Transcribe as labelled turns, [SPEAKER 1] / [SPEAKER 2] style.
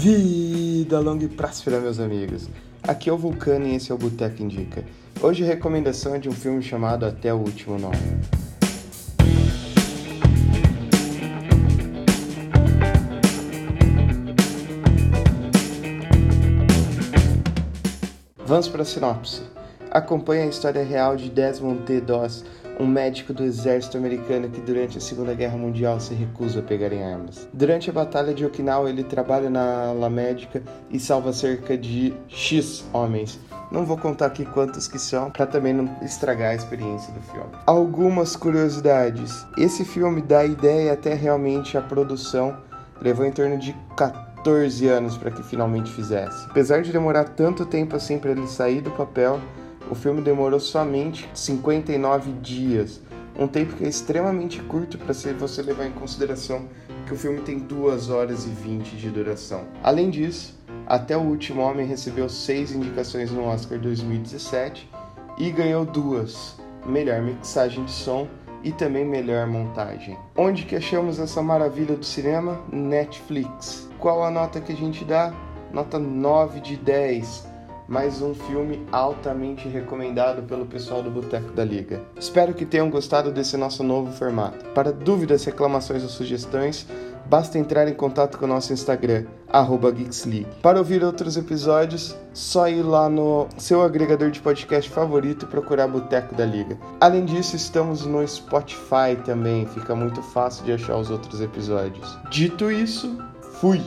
[SPEAKER 1] Vida longa e próspera, meus amigos. Aqui é o Vulcano e esse é o Boteco Indica. Hoje a recomendação é de um filme chamado Até o Último Nome. Vamos para a sinopse. Acompanha a história real de Desmond T. Doss, um médico do exército americano que durante a Segunda Guerra Mundial se recusa a pegar em armas. Durante a Batalha de Okinawa, ele trabalha na ala médica e salva cerca de X homens. Não vou contar aqui quantos que são, para também não estragar a experiência do filme. Algumas curiosidades. Esse filme dá ideia até realmente a produção levou em torno de 14 anos para que finalmente fizesse. Apesar de demorar tanto tempo assim para ele sair do papel, o filme demorou somente 59 dias, um tempo que é extremamente curto para você levar em consideração que o filme tem 2 horas e 20 de duração. Além disso, até o último homem recebeu seis indicações no Oscar 2017 e ganhou duas: melhor mixagem de som e também melhor montagem. Onde que achamos essa maravilha do cinema? Netflix. Qual a nota que a gente dá? Nota 9 de 10 mais um filme altamente recomendado pelo pessoal do Boteco da Liga. Espero que tenham gostado desse nosso novo formato. Para dúvidas, reclamações ou sugestões, basta entrar em contato com o nosso Instagram, GeeksLeague. Para ouvir outros episódios, só ir lá no seu agregador de podcast favorito e procurar Boteco da Liga. Além disso, estamos no Spotify também, fica muito fácil de achar os outros episódios. Dito isso, fui!